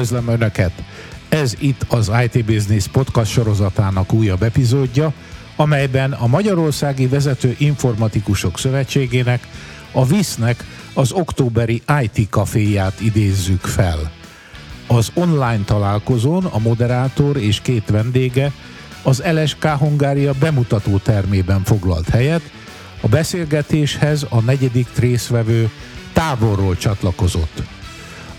Üdvözlöm Önöket! Ez itt az IT Business podcast sorozatának újabb epizódja, amelyben a Magyarországi Vezető Informatikusok Szövetségének, a VISZ-nek az októberi IT kaféját idézzük fel. Az online találkozón a moderátor és két vendége az LSK Hungária bemutató termében foglalt helyet, a beszélgetéshez a negyedik részvevő távolról csatlakozott.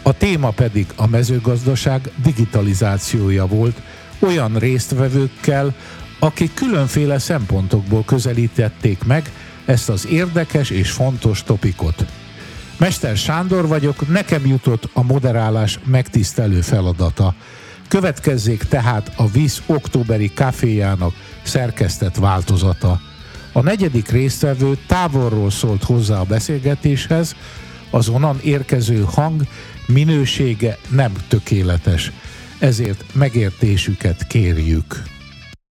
A téma pedig a mezőgazdaság digitalizációja volt olyan résztvevőkkel, akik különféle szempontokból közelítették meg ezt az érdekes és fontos topikot. Mester Sándor vagyok, nekem jutott a moderálás megtisztelő feladata. Következzék tehát a VISZ októberi kaféjának szerkesztett változata. A negyedik résztvevő távolról szólt hozzá a beszélgetéshez, az onnan érkező hang minősége nem tökéletes, ezért megértésüket kérjük.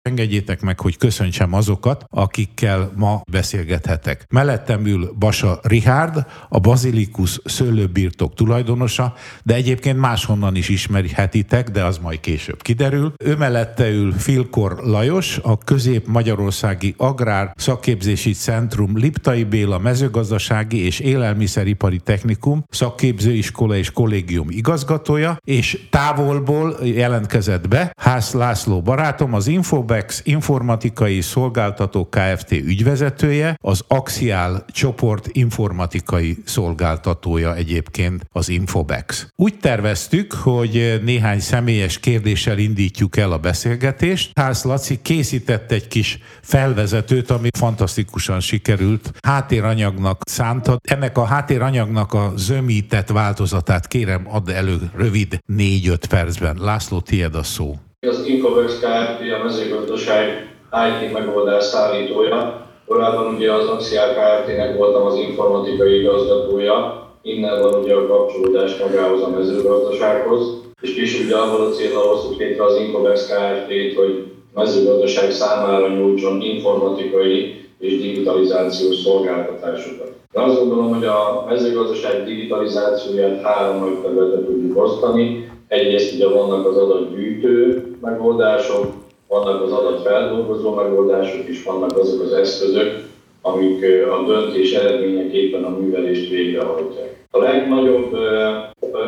Engedjétek meg, hogy köszöntsem azokat, akikkel ma beszélgethetek. Mellettem ül Basa Rihárd, a Bazilikus szőlőbirtok tulajdonosa, de egyébként máshonnan is ismerhetitek, de az majd később kiderül. Ő mellette ül Filkor Lajos, a Közép-Magyarországi Agrár Szakképzési Centrum Liptai Béla mezőgazdasági és élelmiszeripari technikum szakképzőiskola és kollégium igazgatója, és távolból jelentkezett be Ház László barátom, az Info Infobex informatikai szolgáltató Kft. ügyvezetője, az Axial csoport informatikai szolgáltatója egyébként az Infobex. Úgy terveztük, hogy néhány személyes kérdéssel indítjuk el a beszélgetést. Ház Laci készített egy kis felvezetőt, ami fantasztikusan sikerült. Háttéranyagnak szántad. Ennek a háttéranyagnak a zömített változatát kérem add elő rövid 4-5 percben. László, tiéd a szó. Az Infovex Kft. a mezőgazdaság IT megoldás szállítója. Korábban ugye az Axial Kft-nek voltam az informatikai igazgatója, innen van ugye a kapcsolódás magához a mezőgazdasághoz, és később ugye abban a célra hoztuk létre az Infovex Kft-t, hogy mezőgazdaság számára nyújtson informatikai és digitalizációs szolgáltatásokat. De azt gondolom, hogy a mezőgazdaság digitalizációját három nagy területre tudjuk osztani. Egyrészt ugye vannak az adatgyűjtő megoldások, vannak az adatfeldolgozó megoldások, és vannak azok az eszközök, amik a döntés eredményeképpen a művelést végrehajtják. A legnagyobb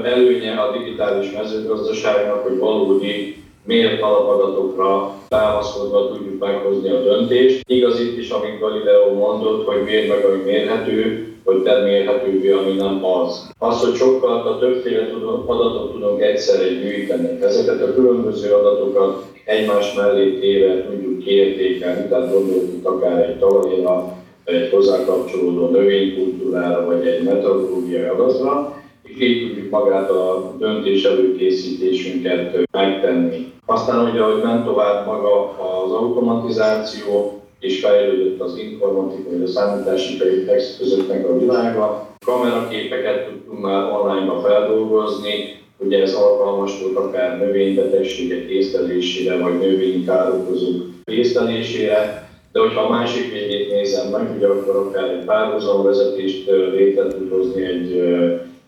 előnye a digitális mezőgazdaságnak, hogy valódi mért alapadatokra támaszkodva tudjuk meghozni a döntést. Igaz itt is, amit Galileo mondott, hogy miért meg, ami mérhető, hogy termélhetővé, ami nem az. Az, hogy sokkal a többféle adatot tudunk egyszerre gyűjteni. Ezeket a különböző adatokat egymás mellé téve tudjuk kiértékelni, tehát gondoljuk akár egy talajra, egy hozzá kapcsolódó növénykultúrára, vagy egy meteorológiai adatra, és így tudjuk magát a döntés előkészítésünket megtenni. Aztán ugye, hogy ment tovább maga az automatizáció, és fejlődött az informatika, vagy a számításikai eszközöknek a világa. Kameraképeket tudtunk már online-ba feldolgozni, ugye ez alkalmas volt akár növénybetegségek észlelésére, vagy növényi károkozók észlelésére, de hogyha a másik végét nézem meg, ugye akkor akár egy párhuzamvezetést létre tud hozni egy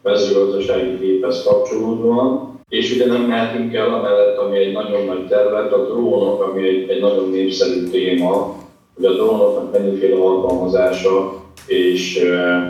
mezőgazdasági képhez kapcsolódóan, és ugye nem mehetünk el amellett, ami egy nagyon nagy terület, a drónok, ami egy, egy nagyon népszerű téma, hogy a drónoknak mennyiféle alkalmazása és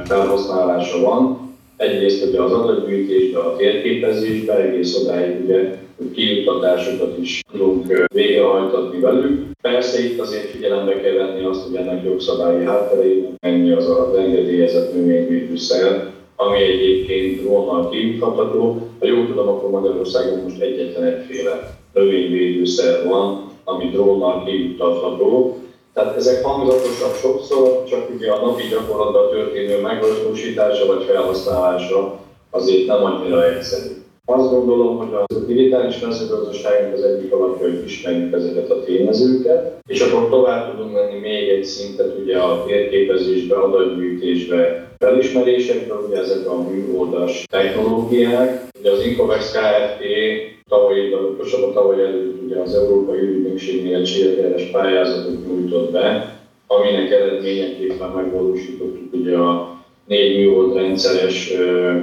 felhasználása van. Egyrészt ugye az adatgyűjtésbe, a térképezésbe, egész odáig ugye, hogy kijuttatásokat is tudunk végrehajtatni velük. Persze itt azért figyelembe kell venni azt, hogy ennek jogszabályi hátterében mennyi az a engedélyezett növényvédőszer, ami egyébként drónnal kijutható. Ha jól tudom, akkor Magyarországon most egyetlen egyféle növényvédőszer van, ami drónnal kijuttatható. Tehát ezek hangzatosak sokszor, csak ugye a napi gyakorlatban történő megvalósítása vagy felhasználása azért nem annyira egyszerű. Azt gondolom, hogy a digitális mezőgazdaságnak az egyik alapja, hogy ismerjük ezeket a tényezőket, és akkor tovább tudunk menni még egy szintet ugye a térképezésbe, adatgyűjtésbe, felismerésekbe, ugye ezek a műholdas technológiák. Ugye az Incovex Kft. tavaly, pontosabban tavaly előtt ugye az Európai Ügynökségnél egy sérelmes pályázatot nyújtott be, aminek eredményeképpen megvalósítottuk ugye a négy műhold rendszeres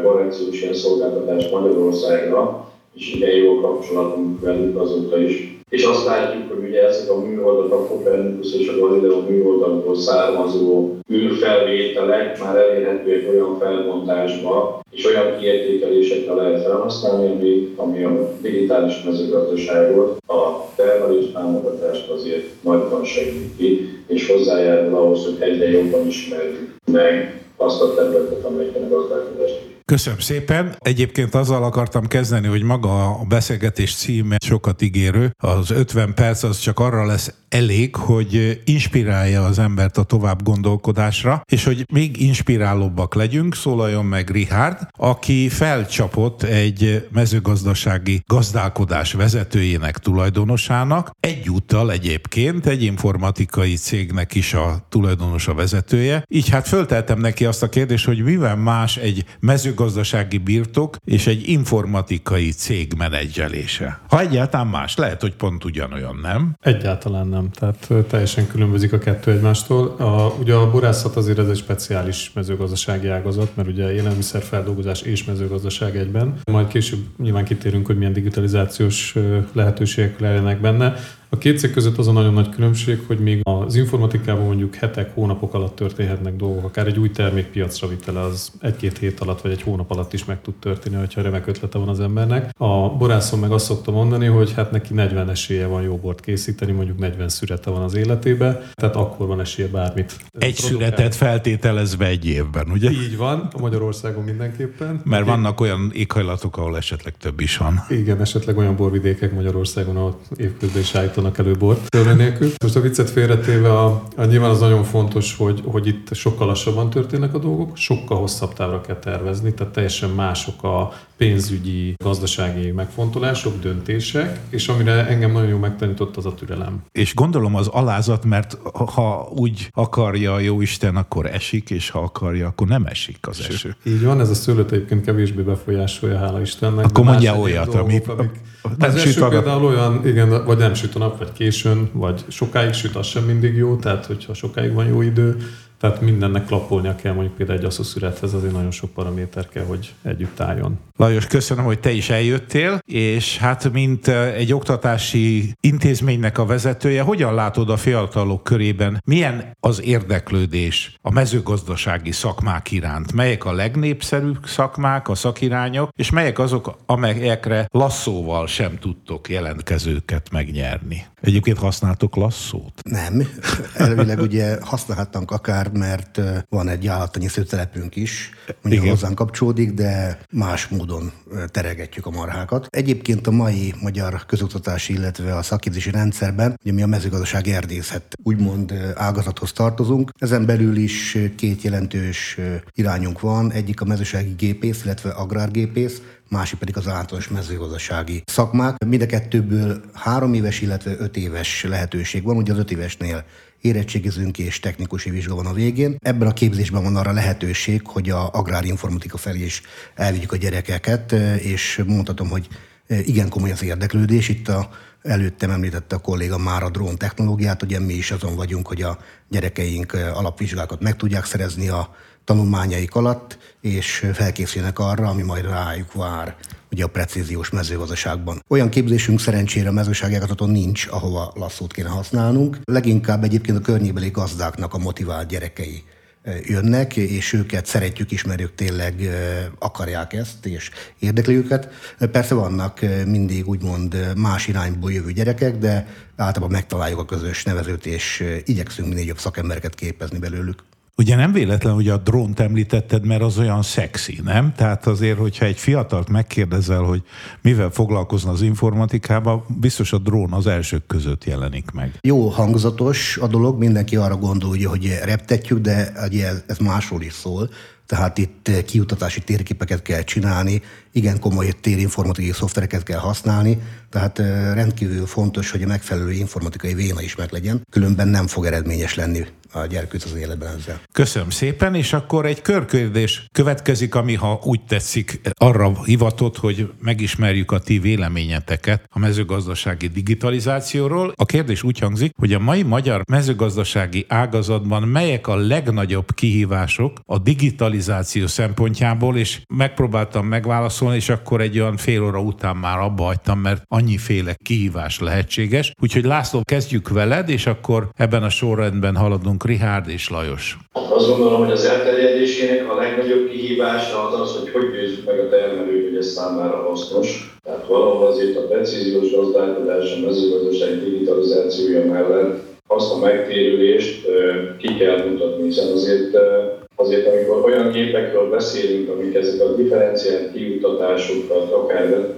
korrekciós szolgáltatás Magyarországra, és igen jó kapcsolatunk velük azóta is. És azt látjuk, hogy ugye ezek a műholdak, a Copernicus és a Galileo műholdakból származó űrfelvételek már elérhetőek olyan felbontásba, és olyan kiértékelésekre lehet felhasználni, ami, ami a digitális mezőgazdaságot, a termelés támogatást azért nagyban segíti, és hozzájárul ahhoz, hogy egyre jobban ismerjük meg azt a területet, amelyeken a gazdálkodást Köszönöm szépen. Egyébként azzal akartam kezdeni, hogy maga a beszélgetés címe sokat ígérő. Az 50 perc az csak arra lesz elég, hogy inspirálja az embert a tovább gondolkodásra, és hogy még inspirálóbbak legyünk, szólaljon meg Richard, aki felcsapott egy mezőgazdasági gazdálkodás vezetőjének, tulajdonosának, egyúttal egyébként egy informatikai cégnek is a tulajdonosa vezetője. Így hát fölteltem neki azt a kérdést, hogy mivel más egy mezőgazdasági birtok és egy informatikai cég menedzselése. Ha egyáltalán más, lehet, hogy pont ugyanolyan, nem? Egyáltalán nem. Tehát teljesen különbözik a kettő egymástól. A, ugye a borászat azért ez egy speciális mezőgazdasági ágazat, mert ugye élelmiszerfeldolgozás és mezőgazdaság egyben. Majd később nyilván kitérünk, hogy milyen digitalizációs lehetőségek lennek benne. A két cég között az a nagyon nagy különbség, hogy még az informatikában mondjuk hetek, hónapok alatt történhetnek dolgok, akár egy új termék piacra vitele az egy-két hét alatt vagy egy hónap alatt is meg tud történni, hogyha remek ötlete van az embernek. A borászon meg azt szokta mondani, hogy hát neki 40 esélye van jó bort készíteni, mondjuk 40 szürete van az életébe, tehát akkor van esélye bármit. Egy szüretet feltételezve egy évben, ugye? Így van, a Magyarországon mindenképpen. Mert vannak olyan éghajlatok, ahol esetleg több is van. Igen, esetleg olyan borvidékek Magyarországon, ahol évközben is állítanak elő bort törvény nélkül. Most a viccet félretéve, a, a, nyilván az nagyon fontos, hogy, hogy itt sokkal lassabban történnek a dolgok, sokkal hosszabb távra kell tervezni, tehát teljesen mások a pénzügyi, gazdasági megfontolások, döntések, és amire engem nagyon jó megtanított az a türelem. És gondolom az alázat, mert ha úgy akarja a jó Isten, akkor esik, és ha akarja, akkor nem esik az eső. Így van, ez a szőlőt egyébként kevésbé befolyásolja, hála Istennek. Akkor mondja olyat, amit amik, nem az eső például olyan, igen, vagy nem süt a nap, vagy későn, vagy sokáig süt, az sem mindig jó, tehát hogyha sokáig van jó idő, tehát mindennek klappolnia kell, mondjuk például egy asszuszürethez azért nagyon sok paraméter kell, hogy együtt álljon. Lajos, köszönöm, hogy te is eljöttél, és hát mint egy oktatási intézménynek a vezetője, hogyan látod a fiatalok körében, milyen az érdeklődés a mezőgazdasági szakmák iránt? Melyek a legnépszerűbb szakmák, a szakirányok, és melyek azok, amelyekre lasszóval sem tudtok jelentkezőket megnyerni? Egyébként használtok lasszót? Nem. Elvileg ugye használhatnánk akár, mert van egy szőtelepünk is, mondjuk hozzánk kapcsolódik, de más módon teregetjük a marhákat. Egyébként a mai magyar közoktatási, illetve a szakképzési rendszerben, ugye mi a mezőgazdasági erdészet úgymond ágazathoz tartozunk. Ezen belül is két jelentős irányunk van, egyik a mezőségi gépész, illetve agrárgépész, másik pedig az általános mezőgazdasági szakmák. Mind a kettőből három éves, illetve öt éves lehetőség van. Ugye az öt évesnél érettségizünk és technikusi vizsga van a végén. Ebben a képzésben van arra lehetőség, hogy a agrárinformatika felé is elvigyük a gyerekeket, és mondhatom, hogy igen komoly az érdeklődés. Itt a előttem említette a kolléga már a drón technológiát, ugye mi is azon vagyunk, hogy a gyerekeink alapvizsgákat meg tudják szerezni a tanulmányaik alatt, és felkészülnek arra, ami majd rájuk vár ugye a precíziós mezőgazdaságban. Olyan képzésünk szerencsére a mezőságágazaton nincs, ahova lasszót kéne használnunk. Leginkább egyébként a környébeli gazdáknak a motivált gyerekei jönnek, és őket szeretjük, ismerjük, tényleg akarják ezt, és érdekli őket. Persze vannak mindig úgymond más irányból jövő gyerekek, de általában megtaláljuk a közös nevezőt, és igyekszünk minél jobb szakembereket képezni belőlük. Ugye nem véletlen, hogy a drónt említetted, mert az olyan szexi, nem? Tehát azért, hogyha egy fiatalt megkérdezel, hogy mivel foglalkozna az informatikában, biztos a drón az elsők között jelenik meg. Jó hangzatos a dolog, mindenki arra gondol, hogy reptetjük, de ugye ez másról is szól. Tehát itt kiutatási térképeket kell csinálni, igen komoly térinformatikai szoftvereket kell használni, tehát rendkívül fontos, hogy a megfelelő informatikai véna is meglegyen, különben nem fog eredményes lenni a gyerkőt az életben ezzel. Köszönöm szépen, és akkor egy körkérdés következik, ami ha úgy tetszik, arra hivatott, hogy megismerjük a ti véleményeteket a mezőgazdasági digitalizációról. A kérdés úgy hangzik, hogy a mai magyar mezőgazdasági ágazatban melyek a legnagyobb kihívások a digitalizáció szempontjából, és megpróbáltam megválaszolni, és akkor egy olyan fél óra után már abba hagytam, mert annyiféle kihívás lehetséges. Úgyhogy László, kezdjük veled, és akkor ebben a sorrendben haladunk Rihárd és Lajos. Azt gondolom, hogy az elterjedésének a legnagyobb kihívása az az, hogy hogy győzzük meg a termelőt, hogy ez számára hasznos. Tehát valahol azért a precíziós gazdálkodás, a mezőgazdaság digitalizációja mellett azt a megtérülést ki kell mutatni, hiszen azért azért amikor olyan gépekről beszélünk, amik ezek a differenciált kiutatásokat, akár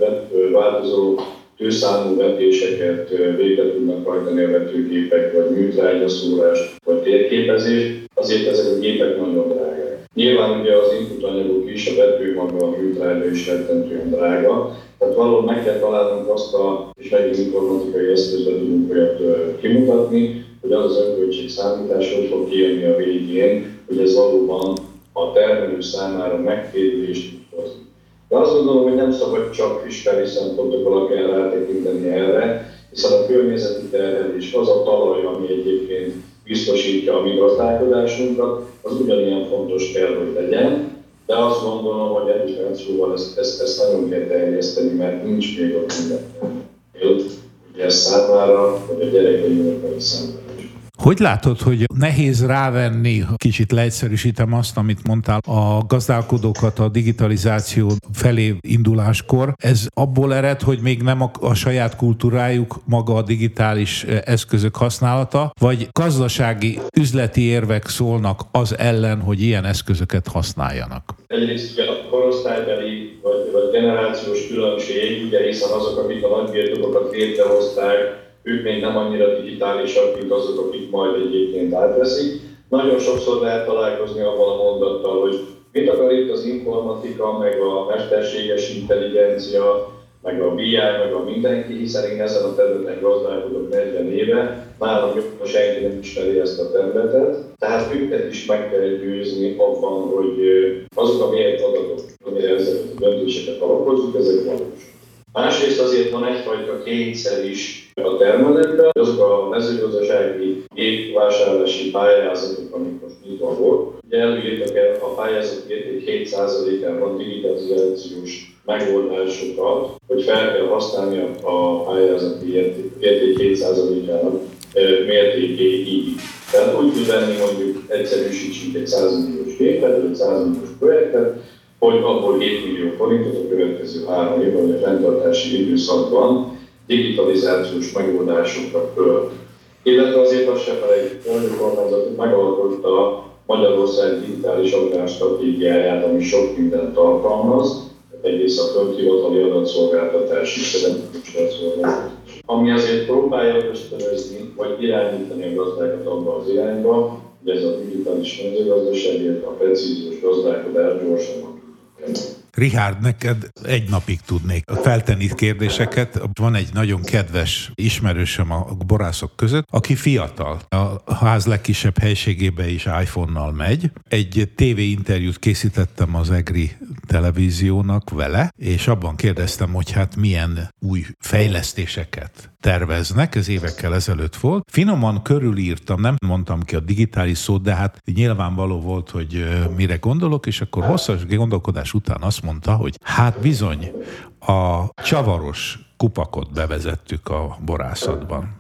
változó tőszámú vetéseket végre tudnak hajtani a vetőgépek, vagy műtrágyaszórást, vagy térképezést, azért ezek a gépek nagyon drágák. Nyilván ugye az inputanyagok is, a vető maga, a műtrágya is rettentően drága, tehát valahol meg kell találnunk azt a, és megint informatikai eszközbe tudunk olyat kimutatni, hogy az az önköltség számítás hogy fog kijönni a végén, hogy ez valóban a termelő számára megtérülést tud hozni. De azt gondolom, hogy nem szabad csak fiskális szempontok alapján rátekinteni erre, hiszen a környezeti terhelés az a talaj, ami egyébként biztosítja a mi gazdálkodásunkat, az ugyanilyen fontos kell, hogy legyen, de azt gondolom, hogy edukációval ezt, ezt, ezt nagyon kell terjeszteni, mert nincs még ott minden. Ugye számára, vagy a gyerekeinknek számára. Hogy látod, hogy nehéz rávenni, kicsit leegyszerűsítem azt, amit mondtál, a gazdálkodókat a digitalizáció felé induláskor. Ez abból ered, hogy még nem a, a saját kultúrájuk maga a digitális eh, eszközök használata, vagy gazdasági üzleti érvek szólnak az ellen, hogy ilyen eszközöket használjanak? Egyrészt a korosztálybeli vagy, vagy generációs különbség, ugye hiszen azok, akik a nagybirtokokat létrehozták, ők még nem annyira digitálisak, mint azok, akik majd egyébként átveszik. Nagyon sokszor lehet találkozni abban a mondattal, hogy mit akar itt az informatika, meg a mesterséges intelligencia, meg a BI, meg a mindenki, hiszen én ezen a területen gazdálkodok 40 éve, nálam jobban senki nem ismeri ezt a területet, tehát őket is meg kell győzni abban, hogy azok a méret adatok, amire ezeket a döntéseket alapozunk, ezek valósak. Másrészt azért van egyfajta kényszer is a termelőkben, azok a mezőgazdasági gépvásárlási pályázatok, amik most nyitva volt, ugye előírtak el a pályázat érték 7%-án van digitalizációs megoldásokat, hogy fel kell használni a pályázati érték 7%-ának mértékéig. Tehát úgy tud venni mondjuk egyszerűsítsünk egy 100 milliós gépet, vagy egy 100% milliós projektet, hogy abból 7 millió forintot a következő három évben, a fenntartási időszakban digitalizációs megoldásokra költ. Illetve azért azt se felejtjük, hogy a kormányzat megalkotta Magyarország digitális stratégiáját, ami sok mindent tartalmaz, egyrészt a földhivatali adatszolgáltatási szolgáltatás, ami azért próbálja ösztönözni, vagy irányítani a gazdákat abba az irányba, hogy ez a digitális mezőgazdaság, illetve a precíziós gazdálkodás Good. Richard, neked egy napig tudnék feltenni kérdéseket. Van egy nagyon kedves ismerősöm a borászok között, aki fiatal. A ház legkisebb helységébe is iPhone-nal megy. Egy TV interjút készítettem az EGRI televíziónak vele, és abban kérdeztem, hogy hát milyen új fejlesztéseket terveznek, ez évekkel ezelőtt volt. Finoman körülírtam, nem mondtam ki a digitális szót, de hát nyilvánvaló volt, hogy mire gondolok, és akkor hosszas gondolkodás után azt mondta, hogy hát bizony, a csavaros kupakot bevezettük a borászatban.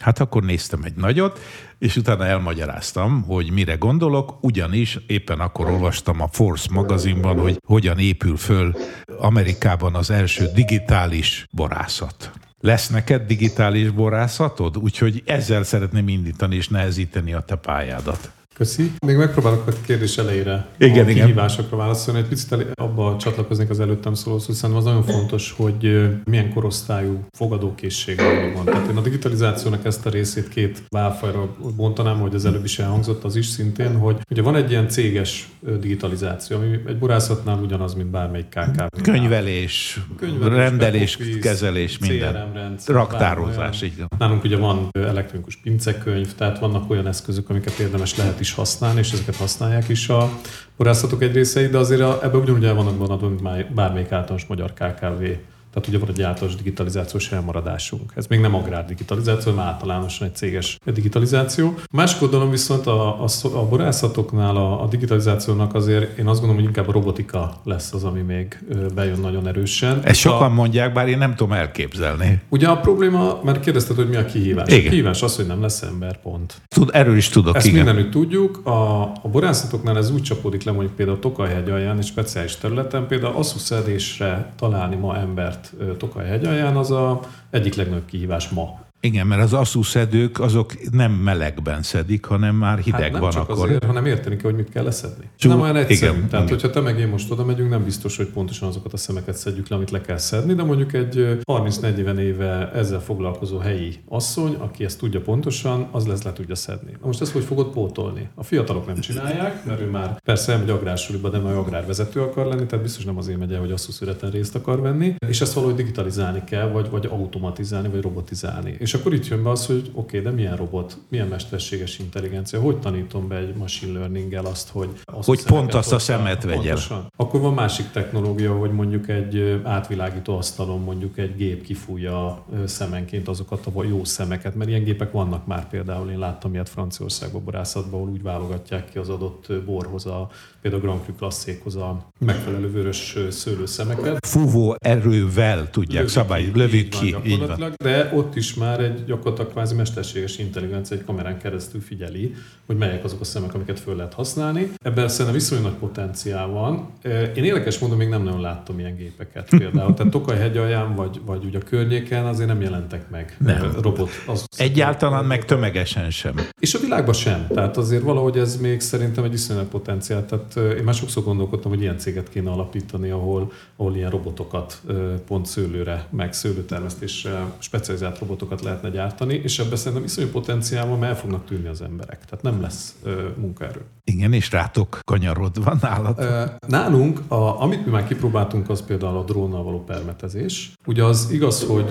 Hát akkor néztem egy nagyot, és utána elmagyaráztam, hogy mire gondolok, ugyanis éppen akkor olvastam a Force magazinban, hogy hogyan épül föl Amerikában az első digitális borászat. Lesz neked digitális borászatod? Úgyhogy ezzel szeretném indítani és nehezíteni a te pályádat. Köszi. Még megpróbálok a kérdés elejére igen, a igen. kihívásokra válaszolni. Egy picit abba csatlakoznék az előttem szólóhoz, hogy szerintem az nagyon fontos, hogy milyen korosztályú fogadókészség van. Tehát én a digitalizációnak ezt a részét két válfajra bontanám, hogy az előbb is elhangzott az is szintén, hogy ugye van egy ilyen céges digitalizáció, ami egy borászatnál ugyanaz, mint bármelyik KKV. Könyvelés, Könyvelés rendelés, office, kezelés, minden. Rendszer, Raktározás, igen. Nálunk ugye van elektronikus pincekönyv, tehát vannak olyan eszközök, amiket érdemes lehet is használni, és ezeket használják is a borászatok egy részei, de azért ebben ugyanúgy el vannak mint bármelyik általános magyar KKV tehát ugye van egy általános digitalizációs elmaradásunk. Ez még nem agrár digitalizáció, hanem általánosan egy céges digitalizáció. A másik oldalon viszont a, a, a borászatoknál a, a digitalizációnak azért én azt gondolom, hogy inkább a robotika lesz az, ami még bejön nagyon erősen. Ezt sokan a, mondják, bár én nem tudom elképzelni. Ugye a probléma, mert kérdezted, hogy mi a kihívás. Igen. A kihívás az, hogy nem lesz ember, pont. Tud, erről is tudok, Ezt igen. mindenütt tudjuk. A, a borászatoknál ez úgy csapódik le, mondjuk például a Tokajhegy alján, egy speciális területen, például asszuszedésre találni ma embert Tokaj hegyalján, az a egyik legnagyobb kihívás ma. Igen, mert az asszúszedők azok nem melegben szedik, hanem már hideg hát nem van csak akkor. Azért, hanem érteni kell, hogy mit kell leszedni. Csú, nem olyan egyszerű. Igen, Tehát, igen. hogyha te meg én most oda megyünk, nem biztos, hogy pontosan azokat a szemeket szedjük le, amit le kell szedni, de mondjuk egy 30-40 éve ezzel foglalkozó helyi asszony, aki ezt tudja pontosan, az lesz le tudja szedni. Na most ezt hogy fogod pótolni? A fiatalok nem csinálják, mert ő már persze elmegy agrársuliba, de majd agrárvezető akar lenni, tehát biztos nem azért megy el, hogy asszúszületen részt akar venni, és ezt valahogy digitalizálni kell, vagy, vagy automatizálni, vagy robotizálni. És akkor itt jön be az, hogy oké, okay, de milyen robot, milyen mesterséges intelligencia, hogy tanítom be egy machine learning-el azt, hogy... Azt hogy pont azt a szemet vegye. Pontosan. Akkor van másik technológia, hogy mondjuk egy átvilágító asztalon mondjuk egy gép kifújja szemenként azokat a jó szemeket, mert ilyen gépek vannak már például, én láttam ilyet Franciaországban, borászatban, ahol úgy válogatják ki az adott borhoz, a, például Grand Cru klasszékhoz a megfelelő vörös szőlőszemeket. Fúvó erővel tudják szabály, lövik ki. Így van. De ott is már egy gyakorlatilag kvázi mesterséges intelligencia egy kamerán keresztül figyeli, hogy melyek azok a szemek, amiket föl lehet használni. Ebben szerintem viszonylag nagy potenciál van. Én érdekes módon még nem nagyon láttam ilyen gépeket például. Tehát Tokaj hegyalján vagy, vagy ugye a környéken azért nem jelentek meg nem. robot. Az Egyáltalán meg tömegesen sem. És a világban sem. Tehát azért valahogy ez még szerintem egy iszonyat potenciál. Tehát én már sokszor gondolkodtam, hogy ilyen céget kéne alapítani, ahol, ahol ilyen robotokat pont szőlőre, meg szőlőtermesztésre specializált robotokat lehetne gyártani, és ebben szerintem iszonyú potenciál van, mert el fognak tűnni az emberek. Tehát nem lesz munkaerő. Igen, és rátok kanyarod van nálad. Nálunk, a, amit mi már kipróbáltunk, az például a drónnal való permetezés. Ugye az igaz, hogy,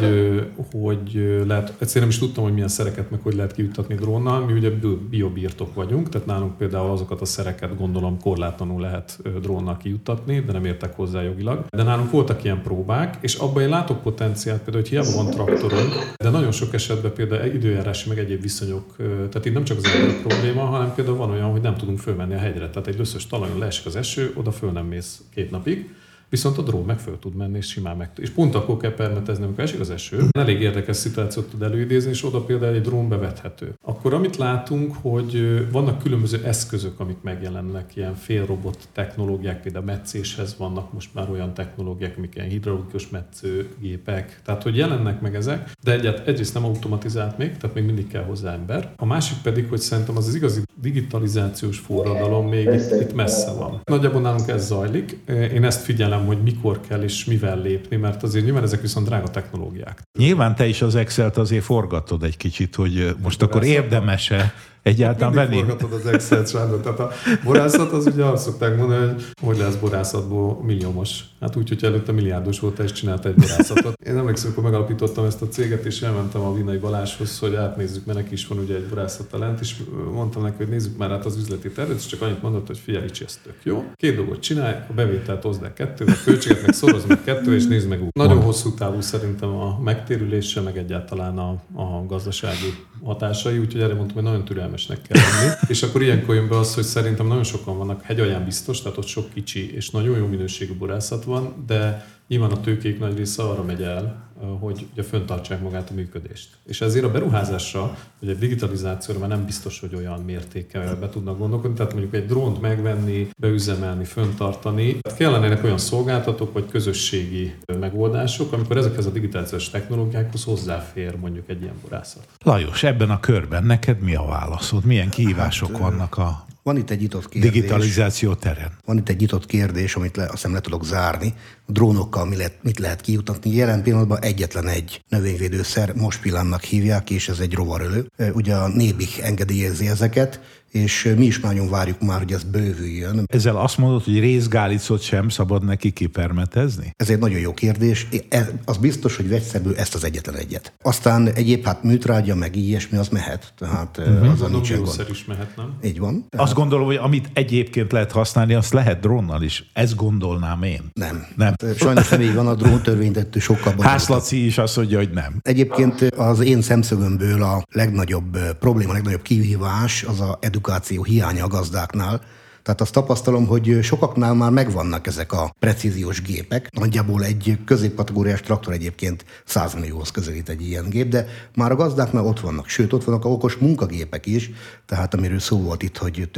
hogy lehet, egyszerűen nem is tudtam, hogy milyen szereket meg hogy lehet kiüttatni drónnal. Mi ugye biobírtok vagyunk, tehát nálunk például azokat a szereket gondolom korlátlanul lehet drónnal kijuttatni, de nem értek hozzá jogilag. De nálunk voltak ilyen próbák, és abban én látok potenciált, például, hogy hiába van traktorunk, de nagyon sok esetben például időjárási meg egyéb viszonyok, tehát itt nem csak az ember probléma, hanem például van olyan, hogy nem tudunk fölmenni a hegyre. Tehát egy löszös talajon leesik az eső, oda föl nem mész két napig, Viszont a drón meg föl tud menni, és simán meg És pont akkor kell permetezni, amikor esik az eső. Elég érdekes szituációt tud előidézni, és oda például egy drón bevethető. Akkor amit látunk, hogy vannak különböző eszközök, amik megjelennek, ilyen félrobot technológiák, például metszéshez vannak most már olyan technológiák, amik ilyen hidraulikus metszőgépek. Tehát, hogy jelennek meg ezek, de egyet, egyrészt nem automatizált még, tehát még mindig kell hozzá ember. A másik pedig, hogy szerintem az, az igazi digitalizációs forradalom még itt, itt messze van. Nagyjából nálunk ez zajlik. Én ezt figyelem hogy mikor kell és mivel lépni, mert azért nyilván ezek viszont drága technológiák. Nyilván te is az Excel-t azért forgatod egy kicsit, hogy most De akkor érdemese egyáltalán venni. forgatod az Excel Sándor. Tehát a borászat az ugye azt szokták mondani, hogy hogy lesz borászatból milliómos. Hát úgy, hogy előtte milliárdos volt, és csinált egy borászatot. Én emlékszem, amikor megalapítottam ezt a céget, és elmentem a Vinai Baláshoz, hogy átnézzük, mert neki is van ugye egy borászat talent, és mondtam neki, hogy nézzük már át az üzleti tervet, és csak annyit mondott, hogy figyelj, ez tök jó. Két dolgot csinálj, a bevételt hozd el kettő, a költséget meg szorozd meg kettő, és nézd meg úgy. Nagyon hosszú távú szerintem a megtérülése, meg egyáltalán a, a gazdasági hatásai, úgyhogy erre mondtam, hogy nagyon türelmesnek kell lenni. és akkor ilyenkor jön be az, hogy szerintem nagyon sokan vannak, hegyalján biztos, tehát ott sok kicsi és nagyon jó minőségű borászat van, de nyilván a tőkék nagy része arra megy el, hogy ugye föntartsák magát a működést. És ezért a beruházásra, vagy a digitalizációra már nem biztos, hogy olyan mértékkel be tudnak gondolkodni. Tehát mondjuk egy drónt megvenni, beüzemelni, föntartani. Tehát kellenének olyan szolgáltatók, vagy közösségi megoldások, amikor ezekhez a digitációs technológiákhoz hozzáfér mondjuk egy ilyen borászat. Lajos, ebben a körben neked mi a válaszod? Milyen kihívások hát, vannak a Van itt egy nyitott kérdés. Digitalizáció terén. Van itt egy nyitott kérdés, amit le, azt hiszem le tudok zárni. A drónokkal mi lehet, mit lehet kijutatni? Jelen pillanatban egyetlen egy növényvédőszer, most pillannak hívják, és ez egy rovarölő. Ugye a Nébik engedélyezi ezeket, és mi is nagyon várjuk már, hogy ez bővüljön. Ezzel azt mondod, hogy részgálicot sem szabad neki kipermetezni? Ez egy nagyon jó kérdés. Ez, az biztos, hogy vegyszerből ezt az egyetlen egyet. Aztán egyéb, hát műtrágya, meg ilyesmi, az mehet. Tehát uh-huh. az a nincsen gond. is mehet, nem? Így van. Tehát... Azt gondolom, hogy amit egyébként lehet használni, azt lehet drónnal is. Ezt gondolnám én. Nem. Nem. Sajnos nem így van, a dróntörvénytettő sokkal Hászlaci is azt mondja, hogy nem. Egyébként az én szemszögömből a legnagyobb probléma, a legnagyobb kihívás az a edu edukáció hiánya a gazdáknál. Tehát azt tapasztalom, hogy sokaknál már megvannak ezek a precíziós gépek. Nagyjából egy középkategóriás traktor egyébként 100 millióhoz közelít egy ilyen gép, de már a gazdáknál ott vannak. Sőt, ott vannak a okos munkagépek is, tehát amiről szó volt itt, hogy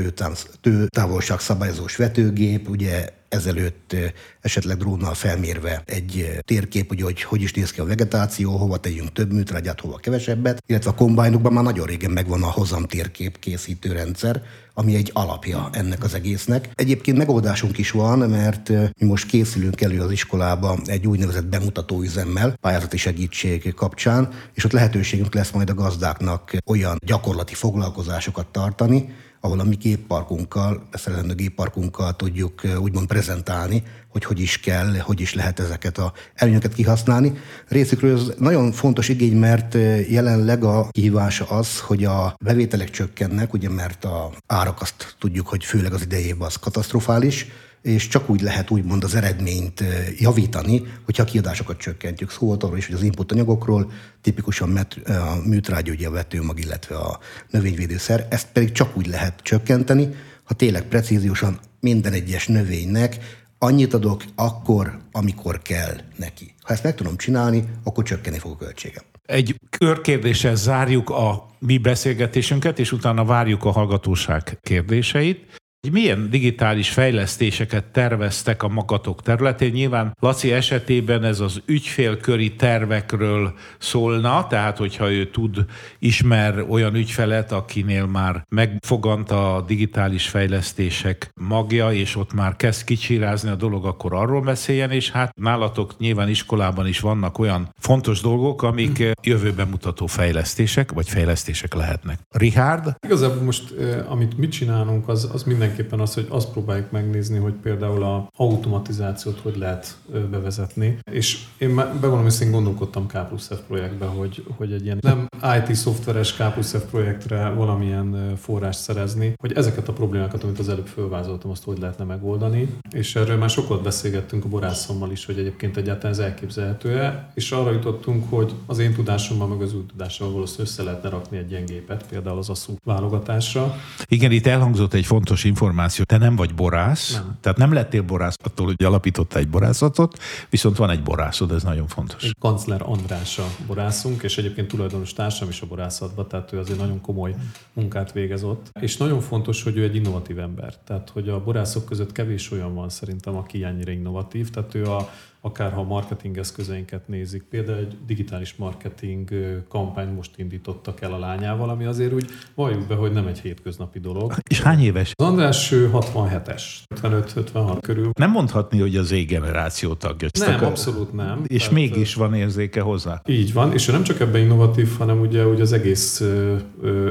tőtávolság szabályozós vetőgép, ugye ezelőtt esetleg drónnal felmérve egy térkép, ugye, hogy hogy is néz ki a vegetáció, hova tegyünk több műtrágyát, hova kevesebbet, illetve a kombájnokban már nagyon régen megvan a hozam térkép készítő rendszer, ami egy alapja ennek az egésznek. Egyébként megoldásunk is van, mert mi most készülünk elő az iskolába egy úgynevezett bemutató üzemmel, pályázati segítség kapcsán, és ott lehetőségünk lesz majd a gazdáknak olyan gyakorlati foglalkozásokat tartani, ahol a mi gépparkunkkal, beszerelendő gépparkunkkal tudjuk úgymond prezentálni, hogy hogy is kell, hogy is lehet ezeket a előnyöket kihasználni. Részükről ez nagyon fontos igény, mert jelenleg a kihívása az, hogy a bevételek csökkennek, ugye mert a árak azt tudjuk, hogy főleg az idejében az katasztrofális, és csak úgy lehet úgymond az eredményt javítani, hogyha a kiadásokat csökkentjük. Szó volt arról is, hogy az input anyagokról, tipikusan met, a műtrágy, ugye a vetőmag, illetve a növényvédőszer, ezt pedig csak úgy lehet csökkenteni, ha tényleg precíziósan minden egyes növénynek annyit adok akkor, amikor kell neki. Ha ezt meg tudom csinálni, akkor csökkenni fog a költségem. Egy körkérdéssel zárjuk a mi beszélgetésünket, és utána várjuk a hallgatóság kérdéseit. Milyen digitális fejlesztéseket terveztek a magatok területén? Nyilván Laci esetében ez az ügyfélköri tervekről szólna, tehát hogyha ő tud, ismer olyan ügyfelet, akinél már megfogant a digitális fejlesztések magja, és ott már kezd kicsirázni a dolog, akkor arról beszéljen, és hát nálatok nyilván iskolában is vannak olyan fontos dolgok, amik jövőben mutató fejlesztések, vagy fejlesztések lehetnek. Richard? Igazából most, eh, amit mit csinálunk, az, az minden mindenképpen az, hogy azt próbáljuk megnézni, hogy például a automatizációt hogy lehet bevezetni. És én bevallom, hogy én gondolkodtam K plusz F projektbe, hogy, hogy egy ilyen nem IT szoftveres K plusz F projektre valamilyen forrást szerezni, hogy ezeket a problémákat, amit az előbb fölvázoltam, azt hogy lehetne megoldani. És erről már sokat beszélgettünk a borászommal is, hogy egyébként egyáltalán ez elképzelhető-e, és arra jutottunk, hogy az én tudásommal, meg az új tudással valószínűleg össze lehetne rakni egy ilyen gépet, például az asszú válogatásra. Igen, itt elhangzott egy fontos információ, információ. Te nem vagy borász, nem. tehát nem lettél borász attól, hogy alapította egy borászatot, viszont van egy borászod, ez nagyon fontos. Kancler András a borászunk, és egyébként tulajdonos társam is a borászatban, tehát ő azért nagyon komoly munkát végez ott. És nagyon fontos, hogy ő egy innovatív ember. Tehát, hogy a borászok között kevés olyan van szerintem, aki ennyire innovatív. Tehát ő a akár ha a marketing eszközeinket nézik, például egy digitális marketing kampány most indítottak el a lányával, ami azért úgy valljuk be, hogy nem egy hétköznapi dolog. És hány éves? Az András 67-es, 55-56 körül. Nem mondhatni, hogy az Z-generáció tagja. Nem, akar... abszolút nem. És Tehát, mégis van érzéke hozzá. Így van, és nem csak ebben innovatív, hanem ugye, ugye az egész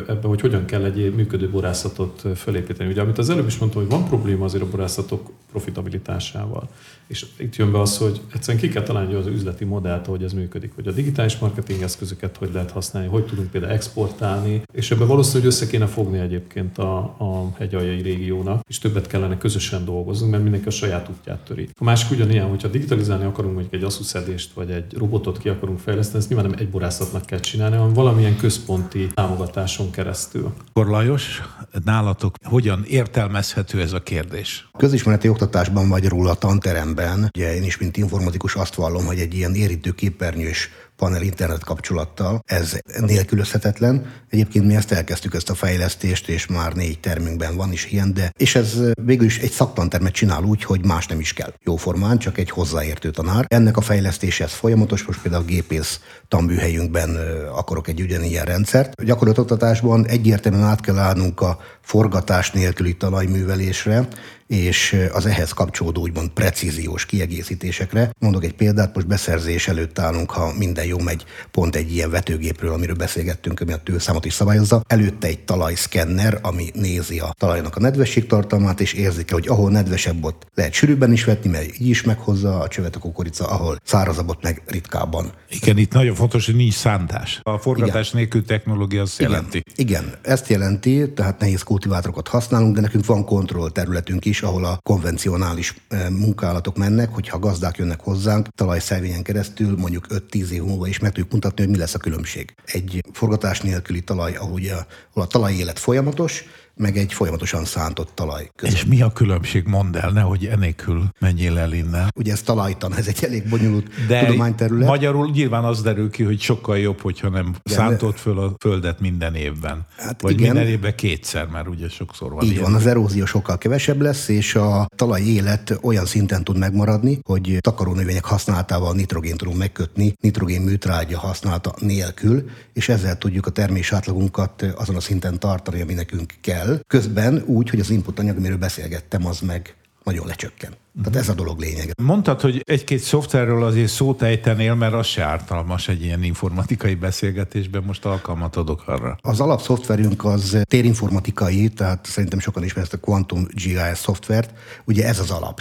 ebben, hogy hogyan kell egy működő borászatot fölépíteni. Ugye, amit az előbb is mondtam, hogy van probléma azért a borászatok profitabilitásával. És itt jön be az, hogy egyszerűen ki kell találni az üzleti modellt, hogy ez működik, hogy a digitális marketing eszközöket hogy lehet használni, hogy tudunk például exportálni, és ebben valószínűleg össze kéne fogni egyébként a, a hegyaljai régiónak, és többet kellene közösen dolgozni, mert mindenki a saját útját töri. A másik ugyanilyen, hogyha digitalizálni akarunk mondjuk egy asszúszedést, vagy egy robotot ki akarunk fejleszteni, ezt nyilván nem egy borászatnak kell csinálni, hanem valamilyen központi támogatáson keresztül. Akkor Lajos, nálatok hogyan értelmezhető ez a kérdés? Közismereti oktatásban magyarul a tanteremben, ugye én is, mint informatikus azt vallom, hogy egy ilyen érintő képernyős panel internet kapcsolattal. Ez nélkülözhetetlen. Egyébként mi ezt elkezdtük, ezt a fejlesztést, és már négy termünkben van is ilyen, de és ez végül is egy szaktantermet csinál úgy, hogy más nem is kell. Jóformán, csak egy hozzáértő tanár. Ennek a fejlesztése ez folyamatos, most például a gépész tanműhelyünkben akarok egy ugyanilyen rendszert. Gyakorlatoktatásban egyértelműen át kell állnunk a forgatás nélküli talajművelésre, és az ehhez kapcsolódó úgymond precíziós kiegészítésekre. Mondok egy példát, most beszerzés előtt állunk, ha minden jó megy, pont egy ilyen vetőgépről, amiről beszélgettünk, ami a tőszámot is szabályozza. Előtte egy talajszkenner, ami nézi a talajnak a nedvességtartalmát, és érzik hogy ahol nedvesebb ott lehet sűrűbben is vetni, mert így is meghozza a csövet a kukorica, ahol szárazabb meg ritkábban. Igen, itt nagyon fontos, hogy nincs szántás. A forgatás Igen. nélkül technológia azt Igen. jelenti. Igen, ezt jelenti, tehát nehéz kultivátorokat használunk, de nekünk van kontroll területünk is, ahol a konvencionális eh, munkálatok mennek, hogyha gazdák jönnek hozzánk talajszervényen keresztül, mondjuk 5-10 év múlva is meg tudjuk mutatni, hogy mi lesz a különbség. Egy forgatás nélküli talaj, ahol, ugye, ahol a talaj élet folyamatos, meg egy folyamatosan szántott talaj között. És mi a különbség? Mondd el, nehogy enélkül menjél el innen. Ugye ez talajtan, ez egy elég bonyolult De tudományterület. magyarul nyilván az derül ki, hogy sokkal jobb, hogyha nem igen, szántott föl a földet minden évben. Hát Vagy igen. minden évben kétszer, mert ugye sokszor van Így ilyen. van, az erózió sokkal kevesebb lesz, és a talaj élet olyan szinten tud megmaradni, hogy takarónövények használatával nitrogén tudunk megkötni, nitrogén műtrágya használata nélkül, és ezzel tudjuk a termés átlagunkat azon a szinten tartani, ami nekünk kell el, közben úgy, hogy az input anyag, amiről beszélgettem, az meg nagyon lecsökken. Tehát ez a dolog lényege. Mondtad, hogy egy-két szoftverről azért szót ejtenél, mert az se ártalmas egy ilyen informatikai beszélgetésben, most alkalmat adok arra. Az alapszoftverünk az térinformatikai, tehát szerintem sokan ismerik ezt a Quantum GIS szoftvert. Ugye ez az alap.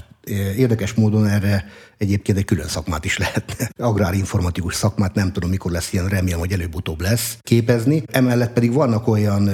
Érdekes módon erre egyébként egy külön szakmát is lehetne. Agrárinformatikus szakmát, nem tudom mikor lesz ilyen, remélem, hogy előbb-utóbb lesz képezni. Emellett pedig vannak olyan,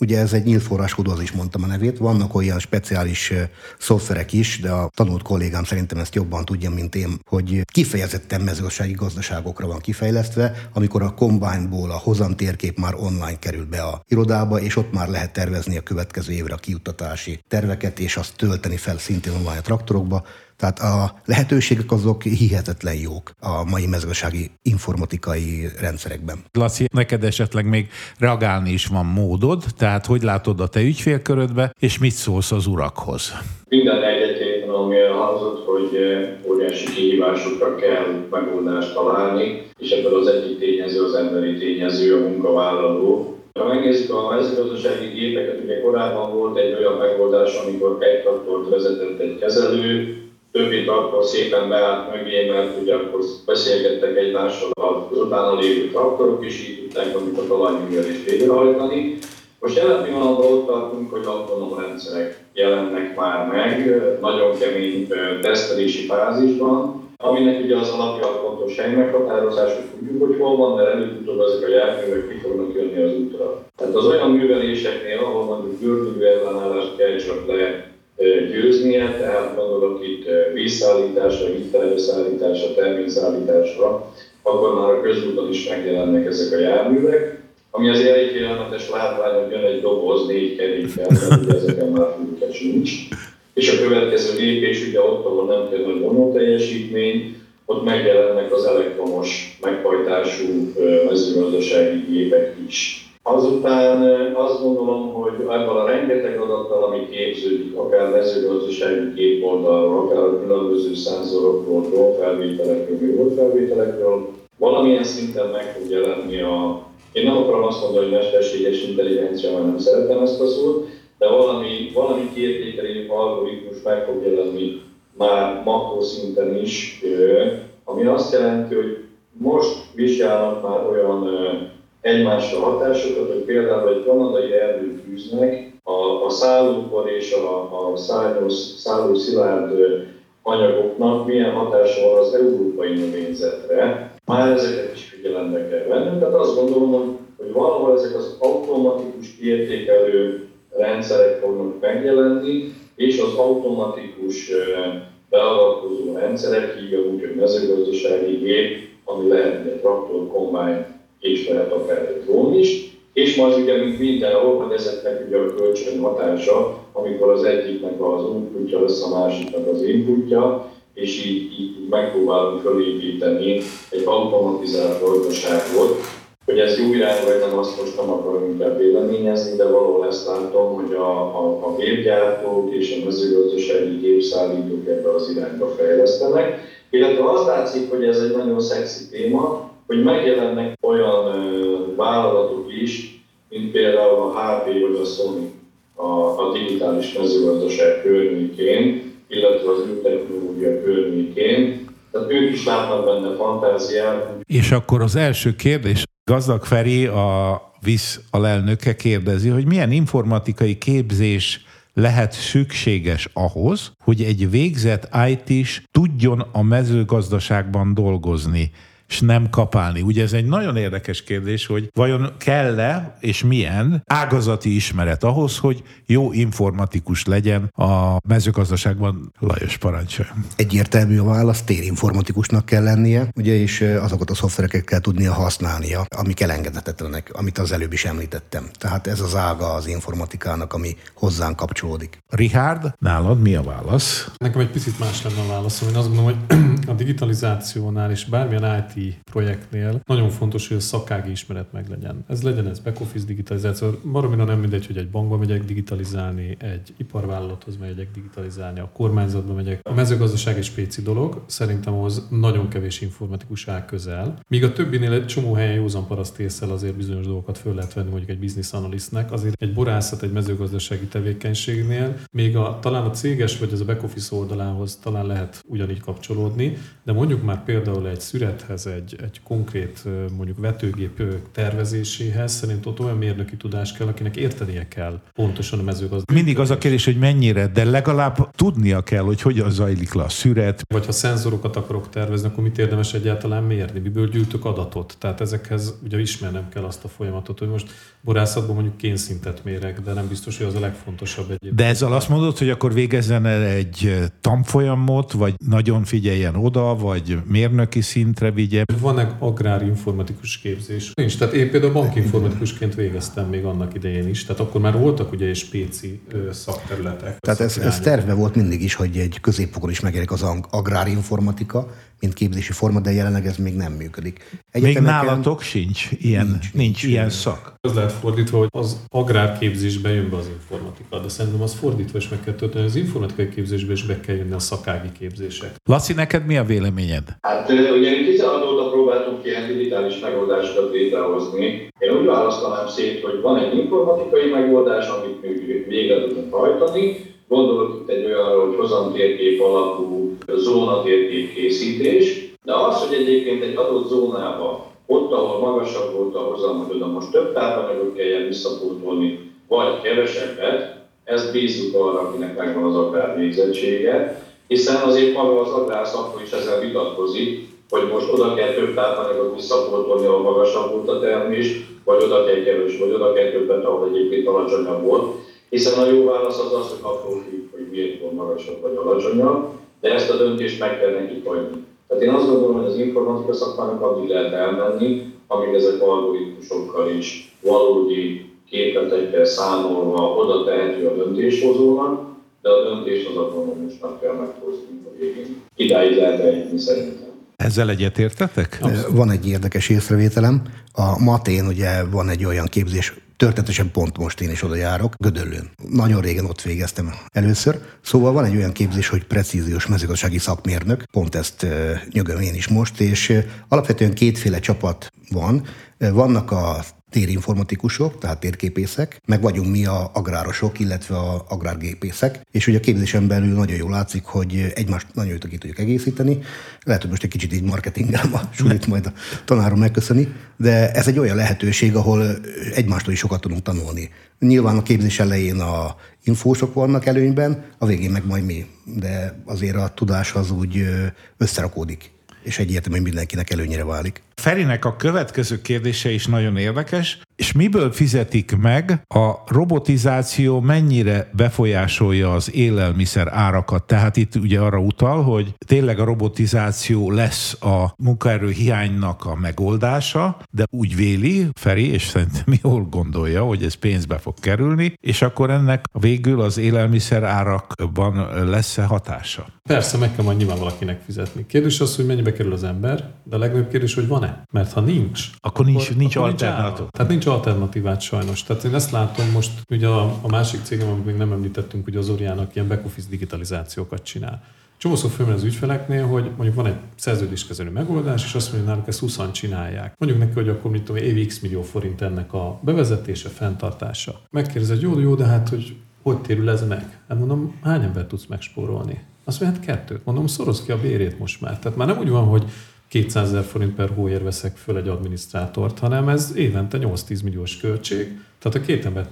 ugye ez egy nyílt forráskódó, az is mondtam a nevét, vannak olyan speciális szoftverek is, de a tanult kollégám szerintem ezt jobban tudja, mint én, hogy kifejezetten mezőgazdasági gazdaságokra van kifejlesztve, amikor a combine-ból a hozam térkép már online kerül be a irodába, és ott már lehet tervezni a következő évre a kiuttatási terveket, és azt tölteni fel szintén online a traktorokba, tehát a lehetőségek azok hihetetlen jók a mai mezőgazdasági informatikai rendszerekben. Laci, neked esetleg még reagálni is van módod, tehát hogy látod a te ügyfélkörödbe, és mit szólsz az urakhoz? Minden egyetértem, ami elhangzott, hogy eh, óriási kihívásokra kell megoldást találni, és ebből az egyik tényező az emberi tényező, a munkavállaló, ha megnézzük a mezőgazdasági gépeket, ugye korábban volt egy olyan megoldás, amikor egy traktort vezetett egy kezelő, többi traktor szépen beállt mögé, mert ugye akkor beszélgettek egymással az utána lévő traktorok, és így tudták mondjuk a talajművelést végrehajtani. Most jelen pillanatban ott tartunk, hogy autonóm rendszerek jelennek már meg, nagyon kemény tesztelési fázisban, aminek ugye az alapja a fontos meghatározás, hogy tudjuk, hogy hol van, de előbb-utóbb ezek a járművek ki fognak jönni az útra. Tehát az olyan műveléseknél, ahol mondjuk gördülő ellenállást kell csak le győznie, tehát gondolok itt vízszállításra, vízterveszállításra, termékszállításra, akkor már a közúton is megjelennek ezek a járművek, ami azért elég félelmetes látvány, hogy jön egy doboz négy kerékkel, ezeken már fülke sincs. És a következő lépés ugye ott, ahol nem kell nagy teljesítmény, ott megjelennek az elektromos meghajtású mezőgazdasági gépek is. Azután azt gondolom, hogy ebből a rengeteg adattal, ami képződik, akár mezőgazdasági képoldalról, akár a különböző szenzorokról, drónfelvételekről, műholdfelvételekről, valamilyen szinten meg fog jelenni a... Én nem akarom azt mondani, hogy mesterséges intelligencia, mert nem szeretem ezt a szót, de valami, valami kiértékelő algoritmus meg fog jelenni már makroszinten is, ami azt jelenti, hogy most vizsgálnak már olyan egymásra hatásokat, hogy például egy kanadai erdőt fűznek, a, a szállókor és a, a szálló, szálló szilárd anyagoknak milyen hatása van az európai növényzetre. Már ezeket is figyelembe kell venni. Tehát azt gondolom, hogy, valahol ezek az automatikus kiértékelő rendszerek fognak megjelenni, és az automatikus beavatkozó rendszerek, így úgy, hogy mezőgazdasági gép, ami lehet egy traktor, kombány, és lehet akár egy drón is, és majd ugye, mint mindenhol, hogy ezeknek ugye a kölcsön hatása, amikor az egyiknek az inputja lesz a másiknak az inputja, és így, így megpróbálunk fölépíteni egy automatizált gazdaságot, hogy ez jó irány, vagy nem, azt most nem akarom inkább véleményezni, de valahol ezt látom, hogy a, a, a gépgyártók és a mezőgazdasági gépszállítók ebbe az irányba fejlesztenek, illetve azt látszik, hogy ez egy nagyon szexi téma, hogy megjelennek olyan ö, vállalatok is, mint például a HP vagy a Sony a, a digitális mezőgazdaság környékén, illetve az űrtechnológia környékén. Tehát ők is látnak benne fantáziát. És akkor az első kérdés, Gazdag Feri, a VISZ alelnöke kérdezi, hogy milyen informatikai képzés lehet szükséges ahhoz, hogy egy végzett IT-s tudjon a mezőgazdaságban dolgozni és nem kapálni. Ugye ez egy nagyon érdekes kérdés, hogy vajon kell-e és milyen ágazati ismeret ahhoz, hogy jó informatikus legyen a mezőgazdaságban. Lajos parancsolja. Egyértelmű a válasz, térinformatikusnak kell lennie, ugye, és azokat a szoftvereket kell tudnia használnia, amik elengedhetetlenek, amit az előbb is említettem. Tehát ez az ága az informatikának, ami hozzánk kapcsolódik. Richard, nálad mi a válasz? Nekem egy picit más lenne a válaszom. Én azt gondolom, hogy a digitalizációnál és bármilyen IT projektnél nagyon fontos, hogy a szakági ismeret meg legyen. Ez legyen ez back office digitalizáció. Maromina nem mindegy, hogy egy bankba megyek digitalizálni, egy iparvállalathoz megyek digitalizálni, a kormányzatba megyek. A mezőgazdaság egy spéci dolog, szerintem ahhoz nagyon kevés informatikus áll közel. Míg a többinél egy csomó helyen józan paraszt azért bizonyos dolgokat föl lehet venni mondjuk egy business analystnek, azért egy borászat, egy mezőgazdasági tevékenységnél, még a, talán a céges vagy az a back office oldalához talán lehet ugyanígy kapcsolódni, de mondjuk már például egy szürethez, egy, egy konkrét mondjuk vetőgép tervezéséhez szerintem ott olyan mérnöki tudás kell, akinek értenie kell pontosan a mezőgazdaság. Mindig az a kérdés, hogy mennyire, de legalább tudnia kell, hogy hogyan zajlik le a szüret. Vagy ha szenzorokat akarok tervezni, akkor mit érdemes egyáltalán mérni, miből gyűjtök adatot. Tehát ezekhez ugye ismernem kell azt a folyamatot, hogy most borászatban mondjuk kénszintet mérek, de nem biztos, hogy az a legfontosabb egyébként. De ezzel azt mondod, hogy akkor végezzen el egy tanfolyamot, vagy nagyon figyeljen oda, vagy mérnöki szintre vigye van-e agrárinformatikus képzés? Nincs, tehát én például bankinformatikusként végeztem még annak idején is, tehát akkor már voltak ugye és spéci szakterületek. Tehát ez, ez terve volt mindig is, hogy egy középfokon is megjelenik az agrárinformatika, mint képzési forma, de jelenleg ez még nem működik. Egyetemeken... Még nálatok sincs ilyen, nincs, nincs, nincs ilyen szak. Az lehet fordítva, hogy az agrárképzésbe jön be az informatika, de szerintem az fordítva is meg kell tölteni, az informatikai képzésbe is be kell jönni a szakági képzések. Laci, neked mi a véleményed? Hát ugye mi 16 próbáltunk ilyen digitális megoldásokat létrehozni. Én úgy választanám szét, hogy van egy informatikai megoldás, amit mi végre tudunk hajtani, Gondolok itt egy olyanra, hogy hozamtérkép alapú zónatérkép készítés, de az, hogy egyébként egy adott zónába, ott, ahol magasabb volt a hozam, hogy most több tápanyagot kelljen visszapótolni, vagy kevesebbet, ezt bízzuk arra, akinek megvan az agrár végzettsége, hiszen azért maga az agrár szakma is ezzel vitatkozik, hogy most oda kell több tápanyagot visszapótolni, ahol magasabb volt a termés, vagy oda kell kevés, vagy oda kell többet, ahol egyébként alacsonyabb volt. Hiszen a jó válasz az az, hogy attól függ, hogy miért van magasabb vagy alacsonyabb, de ezt a döntést meg kell neki hagyni. Tehát én azt gondolom, hogy az informatika szakmának addig lehet elmenni, amíg ezek algoritmusokkal is valódi képletekkel számolva oda tehető a döntéshozónak, de a döntést az autonomusnak kell meghozni a végén. Idáig lehet eljutni szerintem. Ezzel egyetértetek? Van egy érdekes észrevételem. A Matén ugye van egy olyan képzés, Történetesen pont most én is oda járok, Gödöllőn. Nagyon régen ott végeztem először. Szóval van egy olyan képzés, hogy precíziós mezőgazdasági szakmérnök, pont ezt nyögöm én is most, és alapvetően kétféle csapat van. Vannak a térinformatikusok, tehát térképészek, meg vagyunk mi a agrárosok, illetve a agrárgépészek, és ugye a képzésen belül nagyon jól látszik, hogy egymást nagyon jól ki tudjuk egészíteni. Lehet, hogy most egy kicsit így marketingelem a sulit majd a tanárom megköszöni, de ez egy olyan lehetőség, ahol egymástól is sokat tudunk tanulni. Nyilván a képzés elején a infósok vannak előnyben, a végén meg majd mi, de azért a tudás az úgy összerakódik és egyértelműen mindenkinek előnyére válik. Ferinek a következő kérdése is nagyon érdekes, és miből fizetik meg a robotizáció mennyire befolyásolja az élelmiszer árakat? Tehát itt ugye arra utal, hogy tényleg a robotizáció lesz a munkaerő hiánynak a megoldása, de úgy véli Feri, és szerintem jól gondolja, hogy ez pénzbe fog kerülni, és akkor ennek végül az élelmiszer árakban lesz-e hatása? Persze, meg kell majd nyilván valakinek fizetni. Kérdés az, hogy mennyibe kerül az ember, de a legnagyobb kérdés, hogy van-e? Mert ha nincs, akkor nincs, akkor, nincs akkor alternatív. Tehát nincs alternatívát sajnos. Tehát én ezt látom most, ugye a, a másik cégem, amit még nem említettünk, hogy az Oriának ilyen back-office digitalizációkat csinál. Csomószor fölmen az ügyfeleknél, hogy mondjuk van egy szerződéskezelő megoldás, és azt mondja, hogy náluk ezt 20 csinálják. Mondjuk neki, hogy akkor mit tudom, évi x millió forint ennek a bevezetése, fenntartása. Megkérdezed, jó, jó, de hát, hogy hogy térül ez meg? Hát mondom, hány ember tudsz megspórolni? Azt mondja, hát kettőt. Mondom, szoroz ki a bérét most már. Tehát már nem úgy van, hogy 200 ezer forint per hóért veszek föl egy adminisztrátort, hanem ez évente 8-10 milliós költség. Tehát a két embert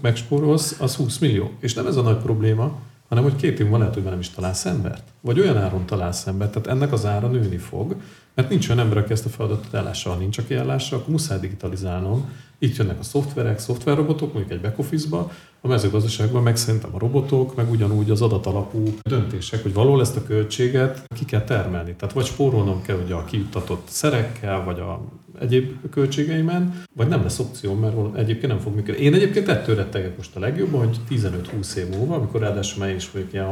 megspórolsz, az 20 millió. És nem ez a nagy probléma, hanem hogy két évben lehet, hogy már nem is találsz embert. Vagy olyan áron találsz embert, tehát ennek az ára nőni fog, mert nincs olyan ember, aki ezt a feladatot ellássa. Ha nincs, aki ellássa, akkor muszáj digitalizálnom. Itt jönnek a szoftverek, szoftverrobotok, mondjuk egy back office-ba, a mezőgazdaságban meg szerintem a robotok, meg ugyanúgy az adatalapú döntések, hogy való ezt a költséget ki kell termelni. Tehát vagy spórolnom kell ugye a kijuttatott szerekkel, vagy a egyéb költségeimen, vagy nem lesz opció, mert egyébként nem fog működni. Én egyébként ettől rettegek most a legjobban, hogy 15-20 év múlva, amikor ráadásul én is vagyok ilyen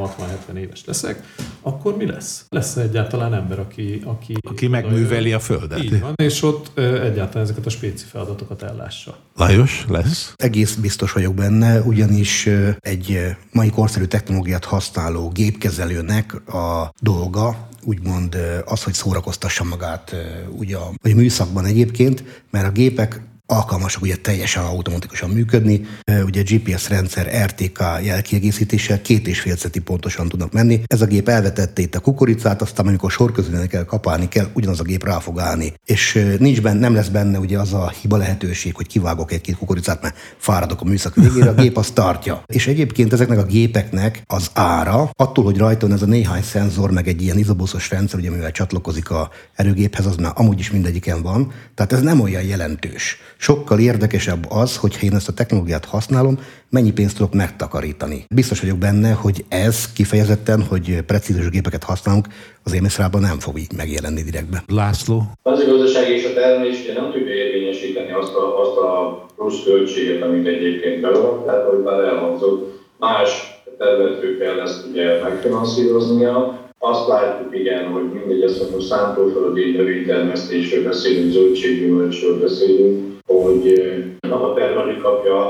60-70 éves leszek, akkor mi lesz? Lesz egyáltalán ember, aki... Aki, aki megműveli a földet. Így van, és ott egyáltalán ezeket a spéci feladatokat ellássa. Lajos, lesz? Egész biztos vagyok benne, ugyanis egy mai korszerű technológiát használó gépkezelőnek a dolga úgymond az, hogy szórakoztassa magát ugye a, a műszakban egyébként, mert a gépek alkalmasak ugye teljesen automatikusan működni. Ugye GPS rendszer RTK jelkiegészítéssel két és fél centi pontosan tudnak menni. Ez a gép elvetette itt a kukoricát, aztán amikor sor közül kell kapálni kell, ugyanaz a gép rá fog állni. És nincs benne, nem lesz benne ugye az a hiba lehetőség, hogy kivágok egy-két kukoricát, mert fáradok a műszak végére, a gép azt tartja. És egyébként ezeknek a gépeknek az ára, attól, hogy rajta ez a néhány szenzor, meg egy ilyen izobuszos rendszer, ugye mivel csatlakozik a erőgéphez, az már amúgy is mindegyiken van. Tehát ez nem olyan jelentős Sokkal érdekesebb az, hogy én ezt a technológiát használom, mennyi pénzt tudok megtakarítani. Biztos vagyok benne, hogy ez kifejezetten, hogy precíziós gépeket használunk, az émészrában nem fog így megjelenni direktbe. László? Az gazdaság és a termelés nem tudja érvényesíteni azt a, azt a plusz költséget, amit egyébként beolvat, tehát hogy már elhangzott, más területről kell ezt ugye megfinanszíroznia, azt látjuk, igen, hogy mindegy, azt mondom, szántóföldi növénytermesztésről beszélünk, zöldséggyümölcsről beszélünk, hogy a termelő kapja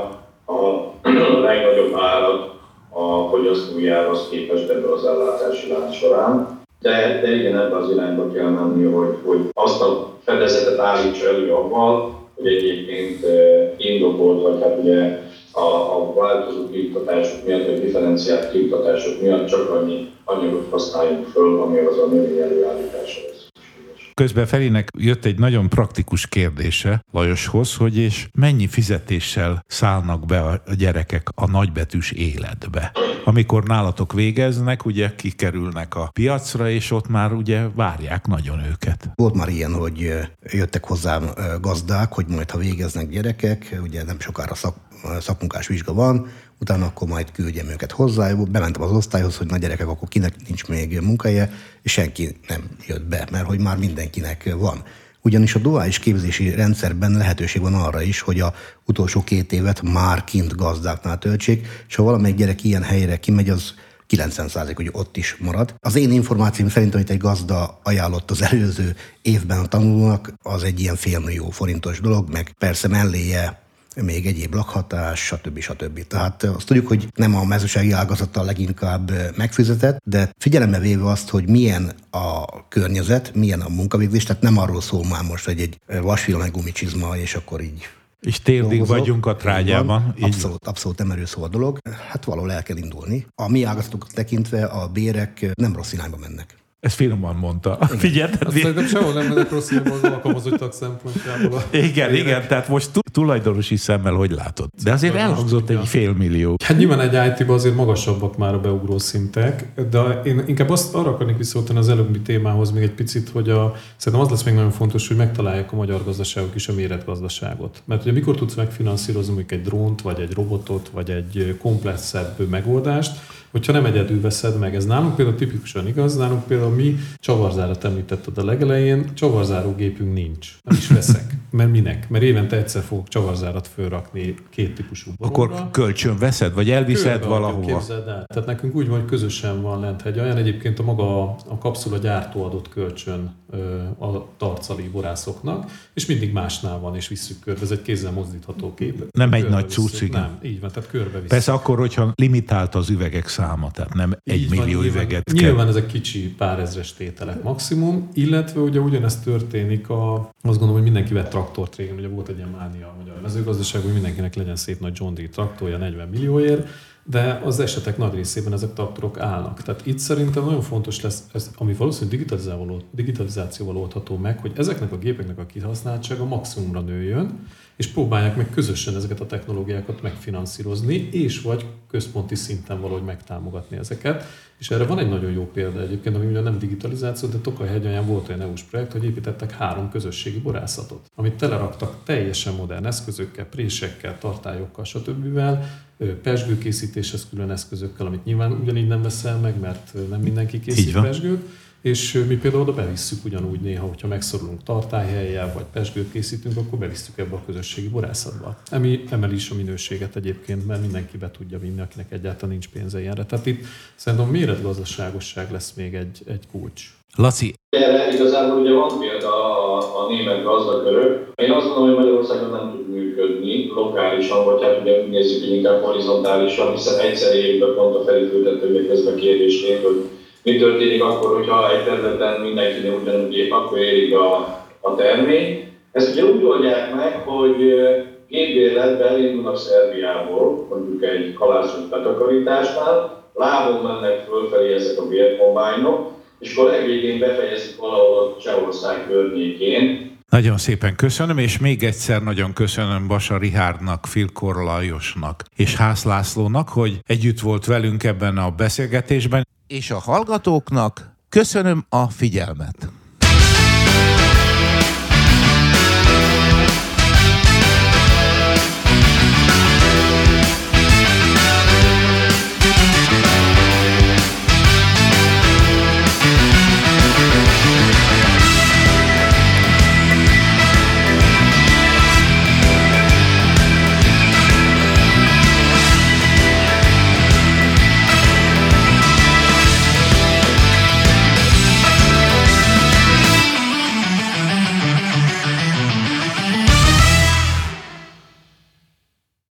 a legnagyobb árat a fogyasztójához képest ebben az ellátási lánc során. De, de igen, ebben az irányba kell menni, hogy, hogy azt a fedezetet állítsa elő avval, hogy egyébként indokolt, vagy hát ugye a, a változó kiiktatások miatt, vagy differenciált kiiktatások miatt csak annyi anyagot használjunk föl, ami az a növény előállítása Közben Ferinek jött egy nagyon praktikus kérdése Lajoshoz, hogy és mennyi fizetéssel szállnak be a gyerekek a nagybetűs életbe. Amikor nálatok végeznek, ugye kikerülnek a piacra, és ott már ugye várják nagyon őket. Volt már ilyen, hogy jöttek hozzám gazdák, hogy majd ha végeznek gyerekek, ugye nem sokára szak, szakmunkás vizsga van, utána akkor majd küldjem őket hozzá. Bementem az osztályhoz, hogy na gyerekek, akkor kinek nincs még munkahelye, és senki nem jött be, mert hogy már mindenkinek van. Ugyanis a duális képzési rendszerben lehetőség van arra is, hogy a utolsó két évet már kint gazdáknál töltsék, és ha valamelyik gyerek ilyen helyre kimegy, az 90 hogy ott is marad. Az én információm szerint, amit egy gazda ajánlott az előző évben a tanulónak, az egy ilyen félmillió forintos dolog, meg persze melléje még egyéb lakhatás, stb. stb. Tehát azt tudjuk, hogy nem a mezőségi ágazattal leginkább megfizetett, de figyelembe véve azt, hogy milyen a környezet, milyen a munkavégzés, tehát nem arról szól már most, hogy egy vasfilm, meg gumicsizma, és akkor így és térdig dolgozok. vagyunk a trágyában. Így abszolút, abszolút nem erről szó a dolog. Hát valahol el kell indulni. A mi ágazatok tekintve a bérek nem rossz irányba mennek. Ezt finoman mondta. Figyelted? Szerintem sehol nem megyek rossz az alkalmazottak szempontjából. Igen, igen, tehát most tulajdonosi szemmel hogy látod? De azért elhangzott egy fél millió. Hát nyilván egy IT-ban azért magasabbak már a beugró szintek, de én inkább azt arra akarnék visszautani az előbbi témához még egy picit, hogy a, szerintem az lesz még nagyon fontos, hogy megtalálják a magyar gazdaságok is a méretgazdaságot. Mert ugye mikor tudsz megfinanszírozni mondjuk egy drónt, vagy egy robotot, vagy egy komplexebb megoldást, hogyha nem egyedül veszed meg. Ez nálunk például tipikusan igaz, nálunk például mi csavarzárat említetted a legelején, csavarzárógépünk nincs. Nem is veszek. Mert minek? Mert évente egyszer fogok csavarzárat fölrakni két típusú boromra. Akkor kölcsön veszed, vagy elviszed Körbe valahova? Képzeld el. Tehát nekünk úgy van, hogy közösen van lent egy olyan. Egyébként a maga a kapszula gyártó adott kölcsön a tarcali borászoknak, és mindig másnál van, és visszük körbe. Ez egy kézzel mozdítható kép. Nem egy nagy cucc, Nem, így van, tehát körbe visszük. Persze akkor, hogyha limitált az üvegek száma, tehát nem egy így millió van, üveget nyilván, kell. Nyilván ezek kicsi pár ezres tételek maximum, illetve ugye ugyanezt történik a, azt gondolom, hogy mindenki vett traktort régen, ugye volt egy ilyen mánia a magyar mezőgazdaságban, hogy mindenkinek legyen szép nagy John Deere traktorja 40 millióért, de az esetek nagy részében ezek traktorok állnak. Tehát itt szerintem nagyon fontos lesz, ez, ami valószínűleg digitalizációval oldható meg, hogy ezeknek a gépeknek a kihasználtsága maximumra nőjön, és próbálják meg közösen ezeket a technológiákat megfinanszírozni, és vagy központi szinten valahogy megtámogatni ezeket. És erre van egy nagyon jó példa egyébként, ami ugye nem digitalizáció, de Tokaj hegyanyán volt olyan EU-s projekt, hogy építettek három közösségi borászatot, amit teleraktak teljesen modern eszközökkel, présekkel, tartályokkal, stb. pesgőkészítéshez külön eszközökkel, amit nyilván ugyanígy nem veszel meg, mert nem mindenki készít pesgőt és mi például oda bevisszük ugyanúgy néha, hogyha megszorulunk tartályhelyjel, vagy pesgőt készítünk, akkor bevisszük ebbe a közösségi borászatba. Ami emeli is a minőséget egyébként, mert mindenki be tudja vinni, akinek egyáltalán nincs pénze ilyenre. Tehát itt szerintem méretgazdaságosság lesz még egy, egy kulcs. Laci. Erre igazából ugye van példa a, a német gazdakörök. Én azt gondolom, hogy Magyarországon nem tud működni lokálisan, vagy hát ugye úgy nézzük, hogy inkább horizontálisan, hiszen egyszer évben pont a felépültető közben kérdésként, hogy mi történik akkor, hogyha egy területen mindenkinek ugyanúgy akkor érik a, a termény. Ezt ugye úgy oldják meg, hogy gépbérletben indulnak Szerbiából, mondjuk egy kalászos betakarításnál, lábon mennek fölfelé ezek a bérkombányok, és akkor legvégén befejezik valahol Csehország környékén, nagyon szépen köszönöm, és még egyszer nagyon köszönöm Basa Rihárdnak, Filkor Lajosnak és Hász Lászlónak, hogy együtt volt velünk ebben a beszélgetésben és a hallgatóknak köszönöm a figyelmet.